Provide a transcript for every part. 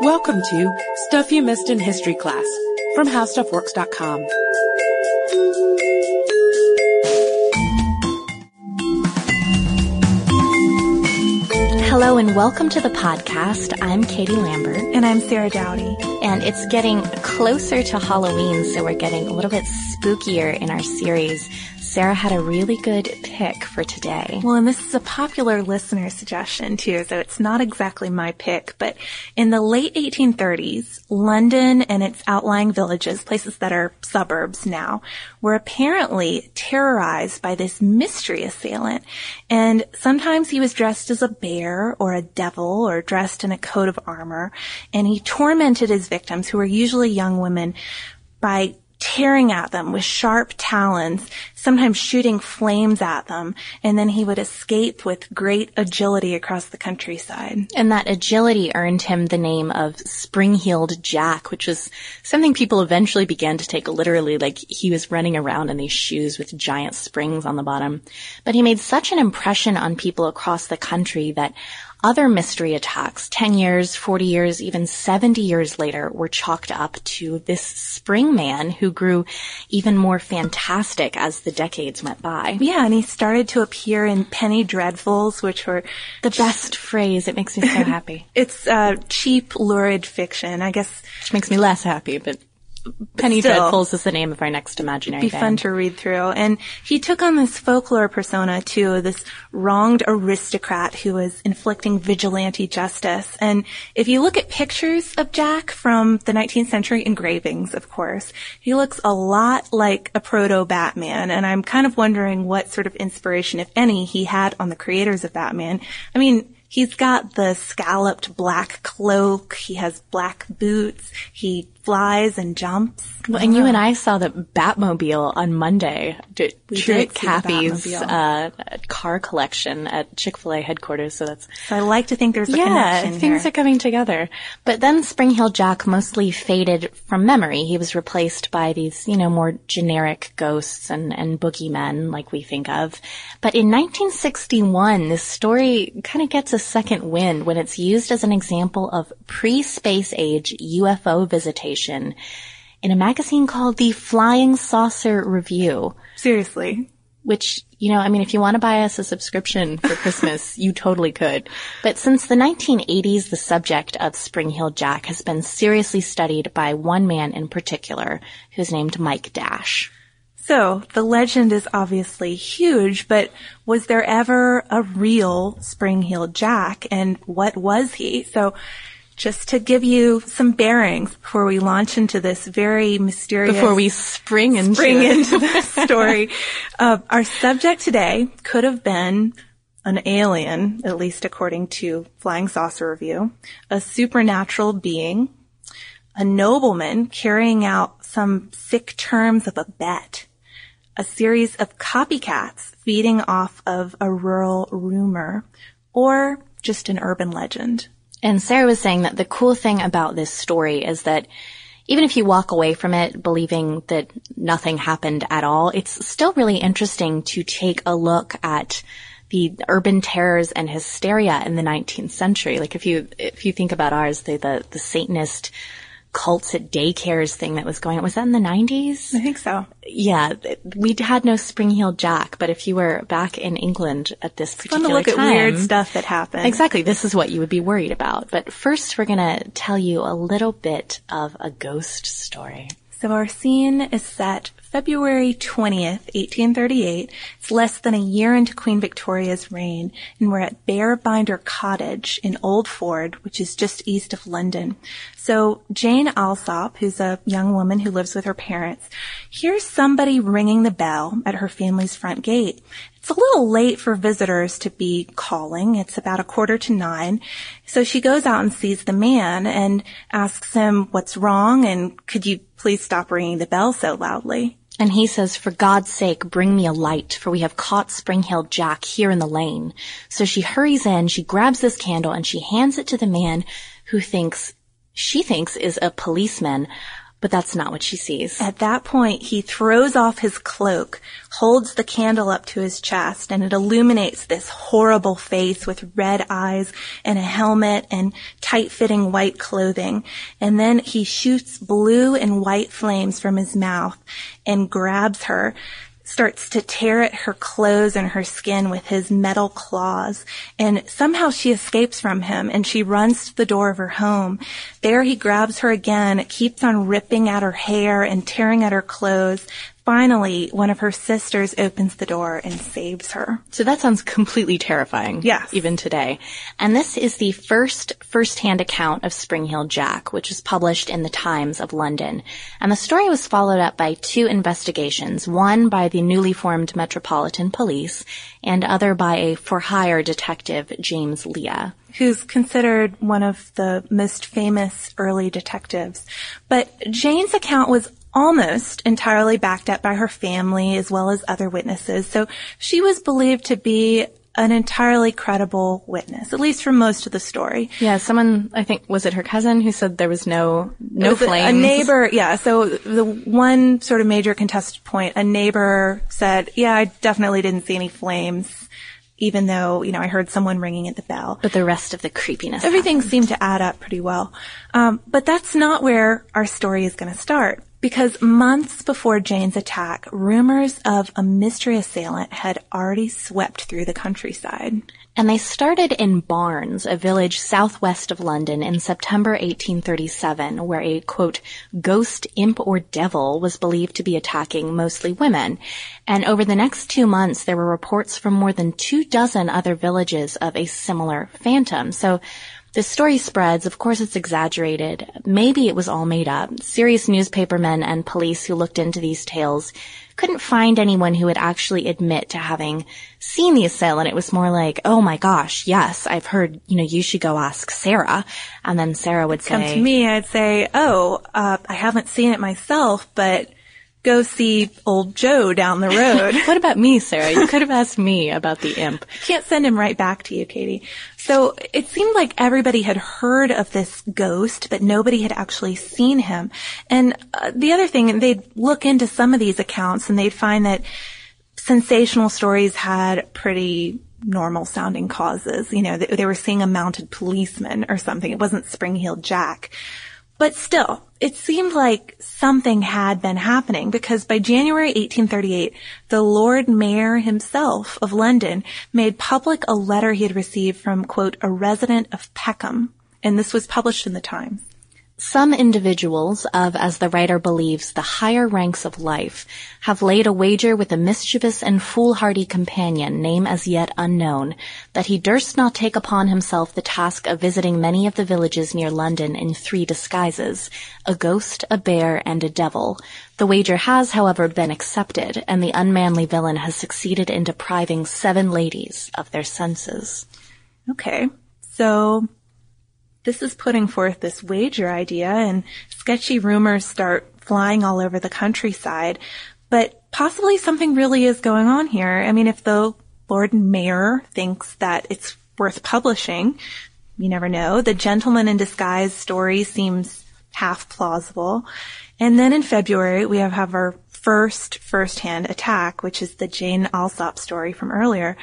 Welcome to Stuff You Missed in History Class from HowStuffWorks.com. Hello and welcome to the podcast. I'm Katie Lambert. And I'm Sarah Dowdy. And it's getting closer to Halloween, so we're getting a little bit spookier in our series. Sarah had a really good pick for today. Well, and this is a popular listener suggestion too, so it's not exactly my pick, but in the late 1830s, London and its outlying villages, places that are suburbs now, were apparently terrorized by this mystery assailant. And sometimes he was dressed as a bear or a devil or dressed in a coat of armor, and he tormented his victims, who were usually young women, by tearing at them with sharp talons, sometimes shooting flames at them, and then he would escape with great agility across the countryside. And that agility earned him the name of Spring-Heeled Jack, which was something people eventually began to take literally, like he was running around in these shoes with giant springs on the bottom. But he made such an impression on people across the country that other mystery attacks, 10 years, 40 years, even 70 years later, were chalked up to this spring man who grew even more fantastic as the decades went by. Yeah, and he started to appear in penny dreadfuls, which were the best phrase. It makes me so happy. it's uh, cheap, lurid fiction, I guess. Which makes me less happy, but Penny Still, Dreadfuls is the name of our next imaginary It'd Be band. fun to read through. And he took on this folklore persona too, this wronged aristocrat who was inflicting vigilante justice. And if you look at pictures of Jack from the 19th century engravings, of course, he looks a lot like a proto Batman. And I'm kind of wondering what sort of inspiration, if any, he had on the creators of Batman. I mean, He's got the scalloped black cloak. He has black boots. He flies and jumps. Well, and you and I saw the Batmobile on Monday. Did Cathy's uh, car collection at Chick Fil A headquarters. So that's. So I like to think there's a yeah, connection. things here. are coming together. But then Spring-Heeled Jack mostly faded from memory. He was replaced by these, you know, more generic ghosts and and boogeymen like we think of. But in 1961, this story kind of gets a second wind when it's used as an example of pre-space age UFO visitation in a magazine called the Flying Saucer Review. Seriously. Which, you know, I mean, if you want to buy us a subscription for Christmas, you totally could. But since the 1980s, the subject of Spring-Heeled Jack has been seriously studied by one man in particular, who's named Mike Dash. So, the legend is obviously huge, but was there ever a real spring-heeled Jack, and what was he? So, just to give you some bearings before we launch into this very mysterious. Before we spring into, spring into this story, uh, our subject today could have been an alien, at least according to Flying Saucer Review, a supernatural being, a nobleman carrying out some sick terms of a bet, a series of copycats feeding off of a rural rumor or just an urban legend. And Sarah was saying that the cool thing about this story is that even if you walk away from it believing that nothing happened at all, it's still really interesting to take a look at the urban terrors and hysteria in the 19th century. Like if you, if you think about ours, the, the, the Satanist cults at daycares thing that was going on. Was that in the 90s? I think so. Yeah. We had no spring-heeled jack, but if you were back in England at this it's particular fun to look time, at weird stuff that happened. Exactly. This is what you would be worried about. But first we're going to tell you a little bit of a ghost story. So our scene is set February 20th, 1838. It's less than a year into Queen Victoria's reign, and we're at Bearbinder Cottage in Old Ford, which is just east of London. So Jane Alsop, who's a young woman who lives with her parents, hears somebody ringing the bell at her family's front gate. It's a little late for visitors to be calling. It's about a quarter to nine. So she goes out and sees the man and asks him what's wrong and could you please stop ringing the bell so loudly? And he says, for God's sake, bring me a light, for we have caught Spring-Heeled Jack here in the lane. So she hurries in, she grabs this candle, and she hands it to the man who thinks, she thinks is a policeman, But that's not what she sees. At that point, he throws off his cloak, holds the candle up to his chest, and it illuminates this horrible face with red eyes and a helmet and tight-fitting white clothing. And then he shoots blue and white flames from his mouth and grabs her starts to tear at her clothes and her skin with his metal claws. And somehow she escapes from him and she runs to the door of her home. There he grabs her again, keeps on ripping at her hair and tearing at her clothes, Finally, one of her sisters opens the door and saves her. So that sounds completely terrifying. Yes. Even today. And this is the first first-hand account of Spring-Heeled Jack, which was published in the Times of London. And the story was followed up by two investigations, one by the newly formed Metropolitan Police and other by a for-hire detective, James Lea who's considered one of the most famous early detectives. But Jane's account was almost entirely backed up by her family as well as other witnesses. So she was believed to be an entirely credible witness, at least for most of the story. Yeah, someone, I think, was it her cousin who said there was no, no flames? A neighbor, yeah, so the one sort of major contested point, a neighbor said, yeah, I definitely didn't see any flames, even though, you know, I heard someone ringing at the bell. But the rest of the creepiness. Everything happened. seemed to add up pretty well. Um, but that's not where our story is going to start. Because months before Jane's attack, rumors of a mystery assailant had already swept through the countryside. And they started in Barnes, a village southwest of London in September 1837, where a quote, ghost, imp, or devil was believed to be attacking mostly women. And over the next two months, there were reports from more than two dozen other villages of a similar phantom. So the story spreads. Of course, it's exaggerated. Maybe it was all made up. Serious newspapermen and police who looked into these tales couldn't find anyone who would actually admit to having seen the assailant. It was more like, oh my gosh, yes, I've heard, you know, you should go ask Sarah. And then Sarah would say, Come to me, I'd say, oh, uh, I haven't seen it myself, but go see old Joe down the road. what about me, Sarah? You could have asked me about the imp. Can't send him right back to you, Katie. So it seemed like everybody had heard of this ghost, but nobody had actually seen him. And uh, the other thing, they'd look into some of these accounts and they'd find that sensational stories had pretty normal sounding causes. You know, they, they were seeing a mounted policeman or something. It wasn't Spring-Heeled Jack. But still, it seemed like something had been happening because by January 1838, the Lord Mayor himself of London made public a letter he had received from, quote, a resident of Peckham. And this was published in the Times. Some individuals of, as the writer believes, the higher ranks of life have laid a wager with a mischievous and foolhardy companion, name as yet unknown, that he durst not take upon himself the task of visiting many of the villages near London in three disguises, a ghost, a bear, and a devil. The wager has, however, been accepted, and the unmanly villain has succeeded in depriving seven ladies of their senses. Okay. So this is putting forth this wager idea and sketchy rumors start flying all over the countryside. But possibly something really is going on here. I mean, if the Lord Mayor thinks that it's worth publishing, you never know. The gentleman in disguise story seems half plausible. And then in February, we have, our first first-hand attack, which is the Jane Alsop story from earlier.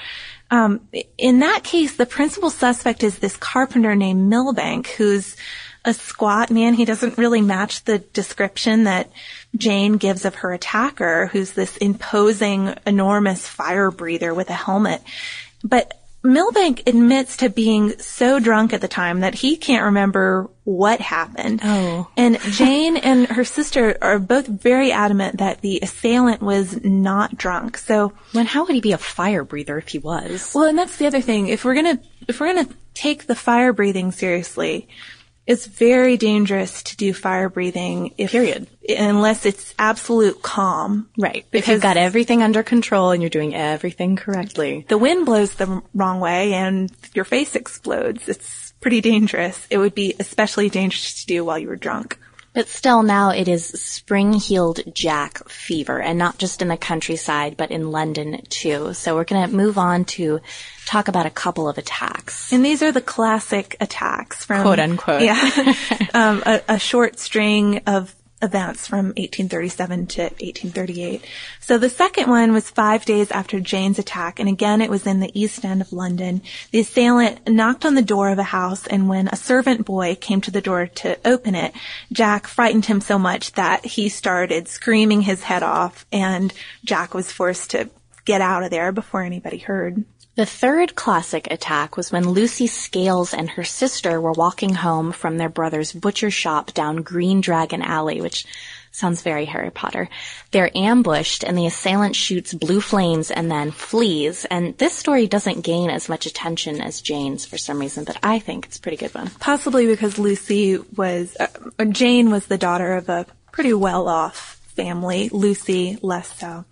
Um, in that case, the principal suspect is this carpenter named Milbank, who's a squat man. He doesn't really match the description that Jane gives of her attacker, who's this imposing, enormous fire breather with a helmet. But Milbank admits to being so drunk at the time that he can't remember what happened. Oh. And Jane and her sister are both very adamant that the assailant was not drunk. So then how would he be a fire breather if he was? Well, and that's the other thing. If we're gonna, if we're gonna take the fire breathing seriously, it's very dangerous to do fire breathing if, period. unless it's absolute calm. Right. If you've got everything under control and you're doing everything correctly. The wind blows the wrong way and your face explodes. It's pretty dangerous. It would be especially dangerous to do while you were drunk but still now it is spring-heeled jack fever and not just in the countryside but in London too. So we're going to move on to talk about a couple of attacks. And these are the classic attacks from quote unquote. Yeah. um, a, a short string of events from 1837 to 1838. So the second one was five days after Jane's attack, and again it was in the east end of London. The assailant knocked on the door of a house, and when a servant boy came to the door to open it, Jack frightened him so much that he started screaming his head off, and Jack was forced to get out of there before anybody heard. The third classic attack was when Lucy Scales and her sister were walking home from their brother's butcher shop down Green Dragon Alley, which sounds very Harry Potter. They're ambushed and the assailant shoots blue flames and then flees. And this story doesn't gain as much attention as Jane's for some reason, but I think it's a pretty good one. Possibly because Lucy was, uh, Jane was the daughter of a pretty well off family. Lucy less so.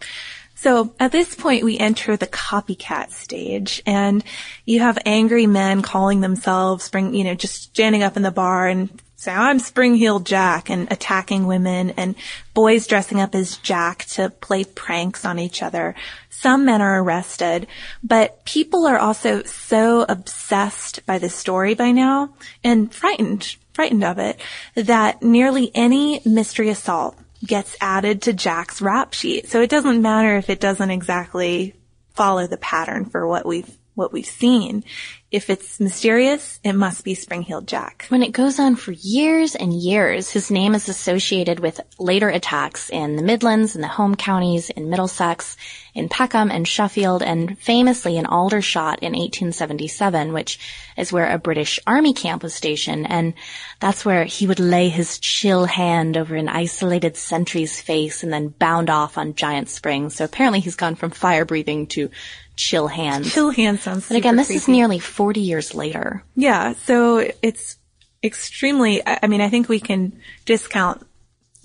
So at this point we enter the copycat stage and you have angry men calling themselves spring, you know, just standing up in the bar and saying, I'm Spring-Heeled Jack and attacking women and boys dressing up as Jack to play pranks on each other. Some men are arrested, but people are also so obsessed by the story by now and frightened, frightened of it that nearly any mystery assault gets added to Jack's rap sheet. So it doesn't matter if it doesn't exactly follow the pattern for what we've what we've seen. If it's mysterious, it must be Spring-Heeled Jack. When it goes on for years and years, his name is associated with later attacks in the Midlands, in the home counties, in Middlesex, in Peckham and Sheffield, and famously in Aldershot in 1877, which is where a British army camp was stationed, and that's where he would lay his chill hand over an isolated sentry's face and then bound off on giant springs. So apparently he's gone from fire breathing to chill hands. Chill hands sounds. But again, this creepy. is nearly 40 years later. Yeah, so it's extremely. I mean, I think we can discount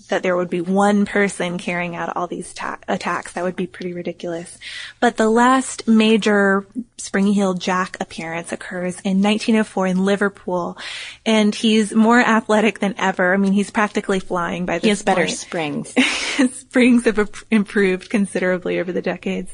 that there would be one person carrying out all these ta- attacks. That would be pretty ridiculous. But the last major Spring-Heeled Jack appearance occurs in 1904 in Liverpool, and he's more athletic than ever. I mean, he's practically flying by this He has better springs. springs have improved considerably over the decades.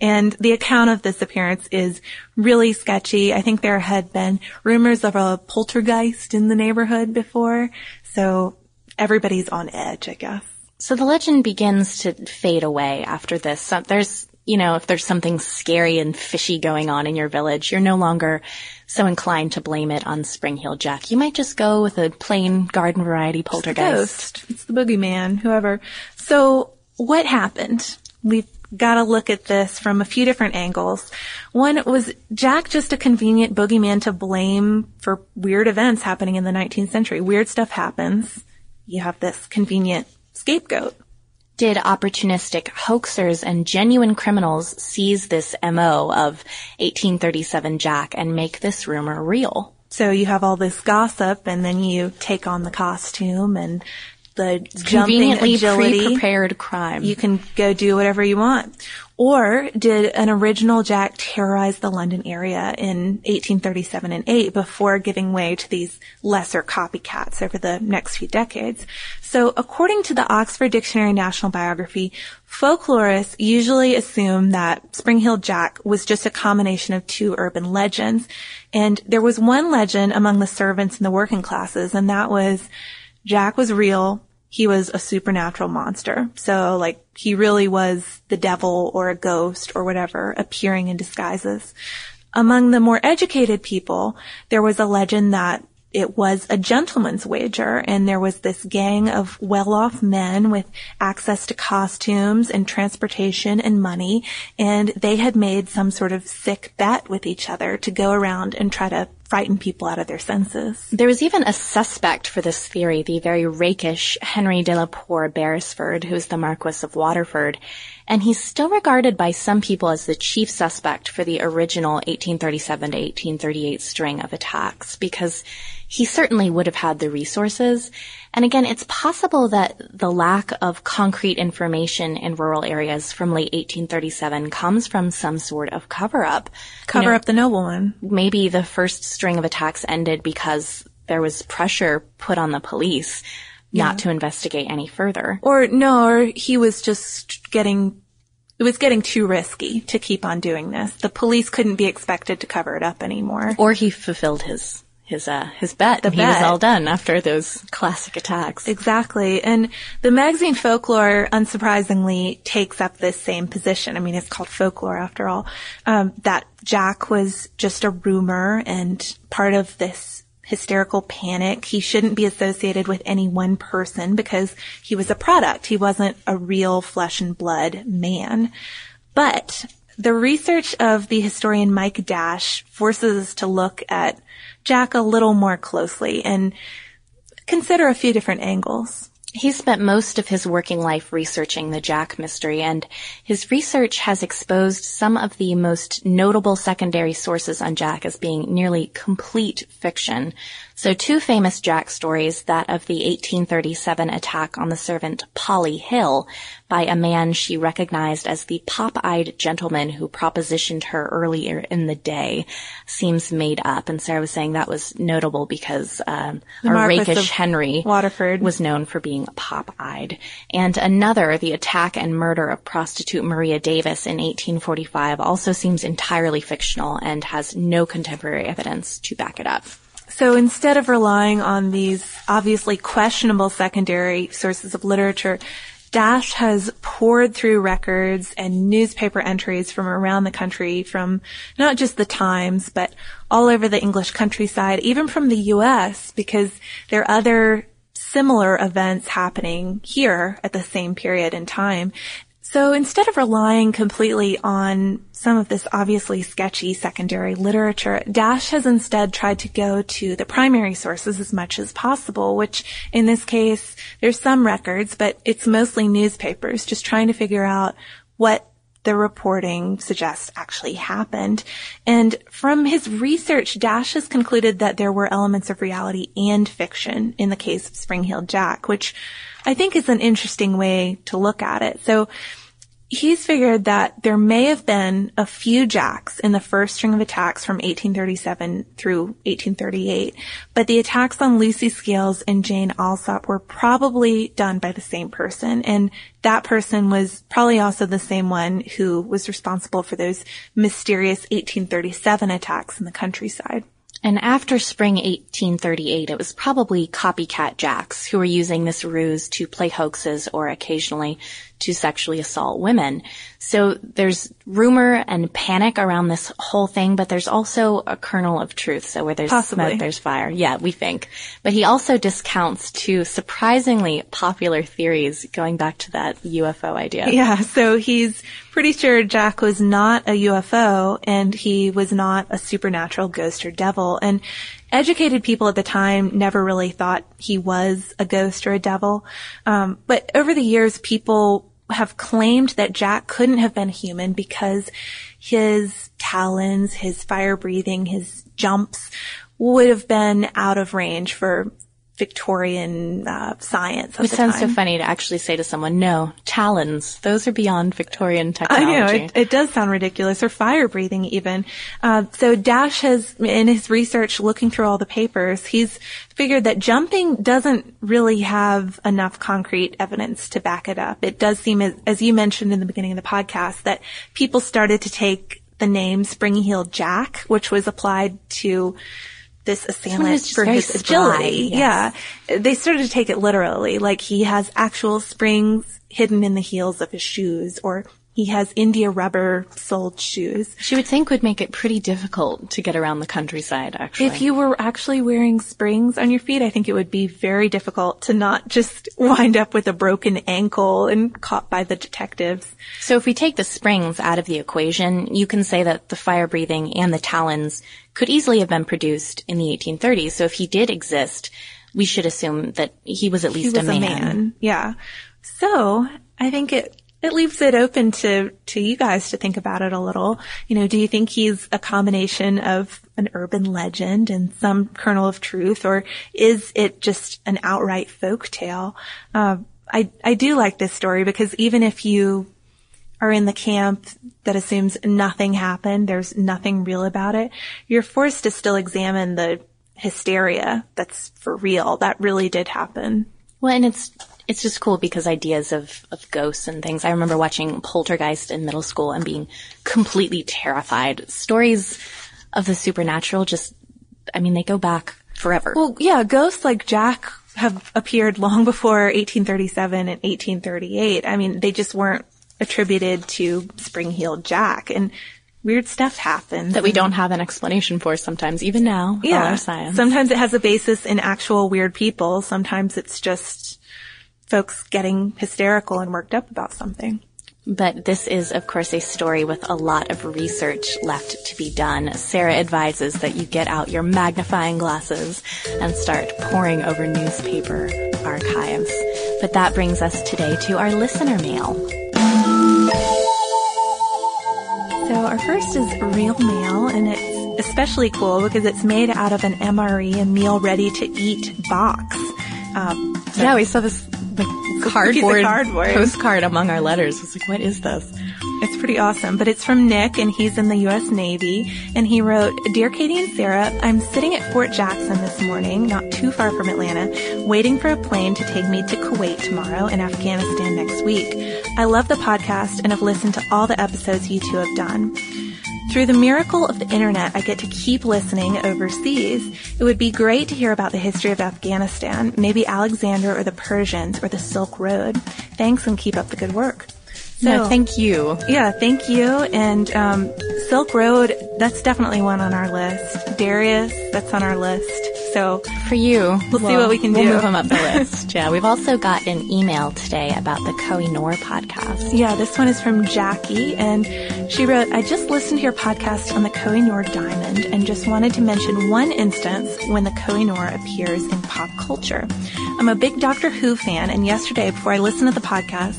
And the account of this appearance is really sketchy. I think there had been rumors of a poltergeist in the neighborhood before. So everybody's on edge, I guess. So the legend begins to fade away after this. So there's, you know, if there's something scary and fishy going on in your village, you're no longer so inclined to blame it on Spring-Heeled Jack. You might just go with a plain garden variety poltergeist. Ghost. It's the boogeyman, whoever. So what happened? We've got to look at this from a few different angles. One was Jack just a convenient boogeyman to blame for weird events happening in the 19th century. Weird stuff happens. You have this convenient scapegoat. Did opportunistic hoaxers and genuine criminals seize this MO of 1837 Jack and make this rumor real? So you have all this gossip and then you take on the costume and the jumping Conveniently agility. pre-prepared crime. You can go do whatever you want. Or did an original Jack terrorize the London area in 1837 and 8 before giving way to these lesser copycats over the next few decades? So according to the Oxford Dictionary National Biography, folklorists usually assume that Spring-Heeled Jack was just a combination of two urban legends. And there was one legend among the servants and the working classes, and that was Jack was real, he was a supernatural monster. So like he really was the devil or a ghost or whatever appearing in disguises. Among the more educated people, there was a legend that it was a gentleman's wager and there was this gang of well-off men with access to costumes and transportation and money and they had made some sort of sick bet with each other to go around and try to frighten people out of their senses. There was even a suspect for this theory, the very rakish Henry de la Poer Beresford, who's the Marquis of Waterford, and he's still regarded by some people as the chief suspect for the original 1837 to 1838 string of attacks, because he certainly would have had the resources. And again, it's possible that the lack of concrete information in rural areas from late 1837 comes from some sort of cover-up. Cover You know, up the nobleman. maybe the first string of attacks ended because there was pressure put on the police not to investigate any further. Or no, or he was just getting, it was getting too risky to keep on doing this. The police couldn't be expected to cover it up anymore. Or he fulfilled his his uh, his bet. The he was all done after those classic attacks. Exactly. And the magazine Folklore, unsurprisingly, takes up this same position. I mean, it's called folklore after all. Um, that Jack was just a rumor and part of this hysterical panic. He shouldn't be associated with any one person because he was a product. He wasn't a real flesh and blood man. But the research of the historian Mike Dash forces us to look at Jack a little more closely and consider a few different angles. He spent most of his working life researching the Jack mystery, and his research has exposed some of the most notable secondary sources on Jack as being nearly complete fiction. So two famous Jack stories, that of the 1837 attack on the servant Polly Hill by a man she recognized as the pop-eyed gentleman who propositioned her earlier in the day, seems made up. And Sarah was saying that was notable because um, our Marquess rakish Henry Waterford. was known for being pop-eyed. And another, the attack and murder of prostitute Maria Davis in 1845, also seems entirely fictional and has no contemporary evidence to back it up. So instead of relying on these obviously questionable secondary sources of literature, Dash has pored through records and newspaper entries from around the country, from not just the Times, but all over the English countryside, even from the U.S., because there are other similar events happening here at the same period in time. So instead of relying completely on some of this obviously sketchy secondary literature, Dash has instead tried to go to the primary sources as much as possible, which in this case, there's some records, but it's mostly newspapers, just trying to figure out what the reporting suggests actually happened. And from his research, Dash has concluded that there were elements of reality and fiction in the case of Spring-Heeled Jack, which I think is an interesting way to look at it. So he's figured that there may have been a few jacks in the first string of attacks from 1837 through 1838, but the attacks on Lucy Scales and Jane Alsop were probably done by the same person, and that person was probably also the same one who was responsible for those mysterious 1837 attacks in the countryside. And after spring 1838, it was probably copycat jacks who were using this ruse to play hoaxes or occasionally to sexually assault women. So there's rumor and panic around this whole thing, but there's also a kernel of truth. So where there's Possibly. smoke, there's fire. Yeah, we think. But he also discounts two surprisingly popular theories going back to that UFO idea. Yeah, so he's pretty sure Jack was not a UFO and he was not a supernatural ghost or devil. And educated people at the time never really thought he was a ghost or a devil. Um, but over the years, people have claimed that Jack couldn't have been human because his talons, his fire breathing, his jumps would have been out of range for Victorian uh, science. The sounds time. so funny to actually say to someone, no, talons, those are beyond Victorian technology." I know it, it does sound ridiculous, or fire breathing even. Uh, so Dash has, in his research, looking through all the papers, he's figured that jumping doesn't really have enough concrete evidence to back it up. It does seem, as, as you mentioned in the beginning of the podcast, that people started to take the name springy heel Jack, which was applied to this assailant for his agility. yes. Yeah. They started to take it literally, like he has actual springs hidden in the heels of his shoes, or he has India rubber soled shoes. She would think would make it pretty difficult to get around the countryside, actually. If you were actually wearing springs on your feet, I think it would be very difficult to not just wind up with a broken ankle and caught by the detectives. So if we take the springs out of the equation, you can say that the fire breathing and the talons could easily have been produced in the 1830s. So if he did exist, we should assume that he was at He least was a man. Yeah. So I think it, it leaves it open to, to you guys to think about it a little. You know, do you think he's a combination of an urban legend and some kernel of truth, or is it just an outright folk tale? Uh, I, I do like this story because even if you are in the camp that assumes nothing happened, there's nothing real about it, you're forced to still examine the hysteria that's for real. That really did happen. Well, and it's it's just cool because ideas of, of ghosts and things. I remember watching Poltergeist in middle school and being completely terrified. Stories of the supernatural just I mean, they go back forever. Well, yeah, ghosts like Jack have appeared long before 1837 and 1838. I mean, they just weren't attributed to spring-heeled Jack and weird stuff happens. that we don't have an explanation for sometimes, even now. yeah. science. Sometimes it has a basis in actual weird people. Sometimes it's just folks getting hysterical and worked up about something. But this is, of course, a story with a lot of research left to be done. Sarah advises that you get out your magnifying glasses and start poring over newspaper archives. But that brings us today to our listener mail. So our first is real mail and it's especially cool because it's made out of an MRE, a meal ready to eat box. Um, so Yeah, we saw this like piece of cardboard, cardboard. postcard among our letters. It's like, what is this? It's pretty awesome, but it's from Nick and he's in the U.S. Navy and he wrote, Dear Katie and Sarah, I'm sitting at Fort Jackson this morning, not too far from Atlanta, waiting for a plane to take me to Kuwait tomorrow and Afghanistan next week. I love the podcast and have listened to all the episodes you two have done. Through the miracle of the internet, I get to keep listening overseas. It would be great to hear about the history of Afghanistan, maybe Alexander or the Persians or the Silk Road. Thanks and keep up the good work. No, thank you. Yeah, thank you. And um, Silk Road, that's definitely one on our list. Darius, that's on our list. So For you. We'll see what we can we'll do. move them up the list. yeah, we've also got an email today about the Kohinoor podcast. yeah, this one is from Jackie, and she wrote, I just listened to your podcast on the Kohinoor diamond and just wanted to mention one instance when the Kohinoor appears in pop culture. I'm a big Doctor Who fan, and yesterday, before I listened to the podcast,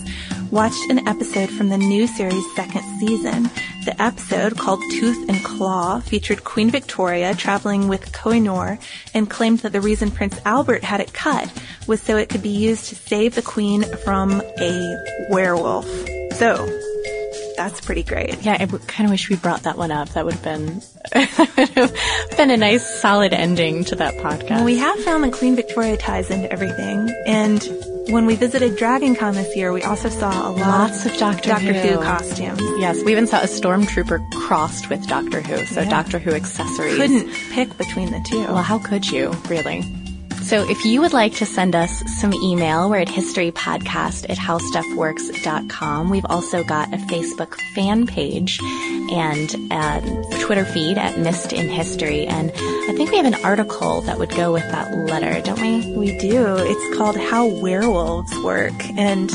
watched an episode from the new series' second season. The episode, called Tooth and Claw, featured Queen Victoria traveling with Kohinoor and claimed that the reason Prince Albert had it cut was so it could be used to save the Queen from a werewolf. So, that's pretty great. Yeah, I kind of wish we brought that one up. That would have been would have been a nice, solid ending to that podcast. Well, we have found that Queen Victoria ties into everything, and when we visited Dragon Con this year, we also saw a lot Lots of Doctor Doctor Who. Who costumes. Yes, we even saw a stormtrooper crossed with Doctor Who, so Yeah. Doctor Who accessories. Couldn't pick between the two. Well, how could you, really? So if you would like to send us some email, we're at historypodcast at howstuffworks.com. We've also got a Facebook fan page and a Twitter feed at Missed in History. And I think we have an article that would go with that letter, don't we? We do. It's called How Werewolves Work, and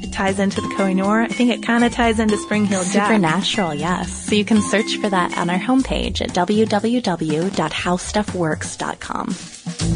it ties into the Kohinoor. I think it kind of ties into Spring Hill Jack. Supernatural, yes. So you can search for that on our homepage at www.howstuffworks.com.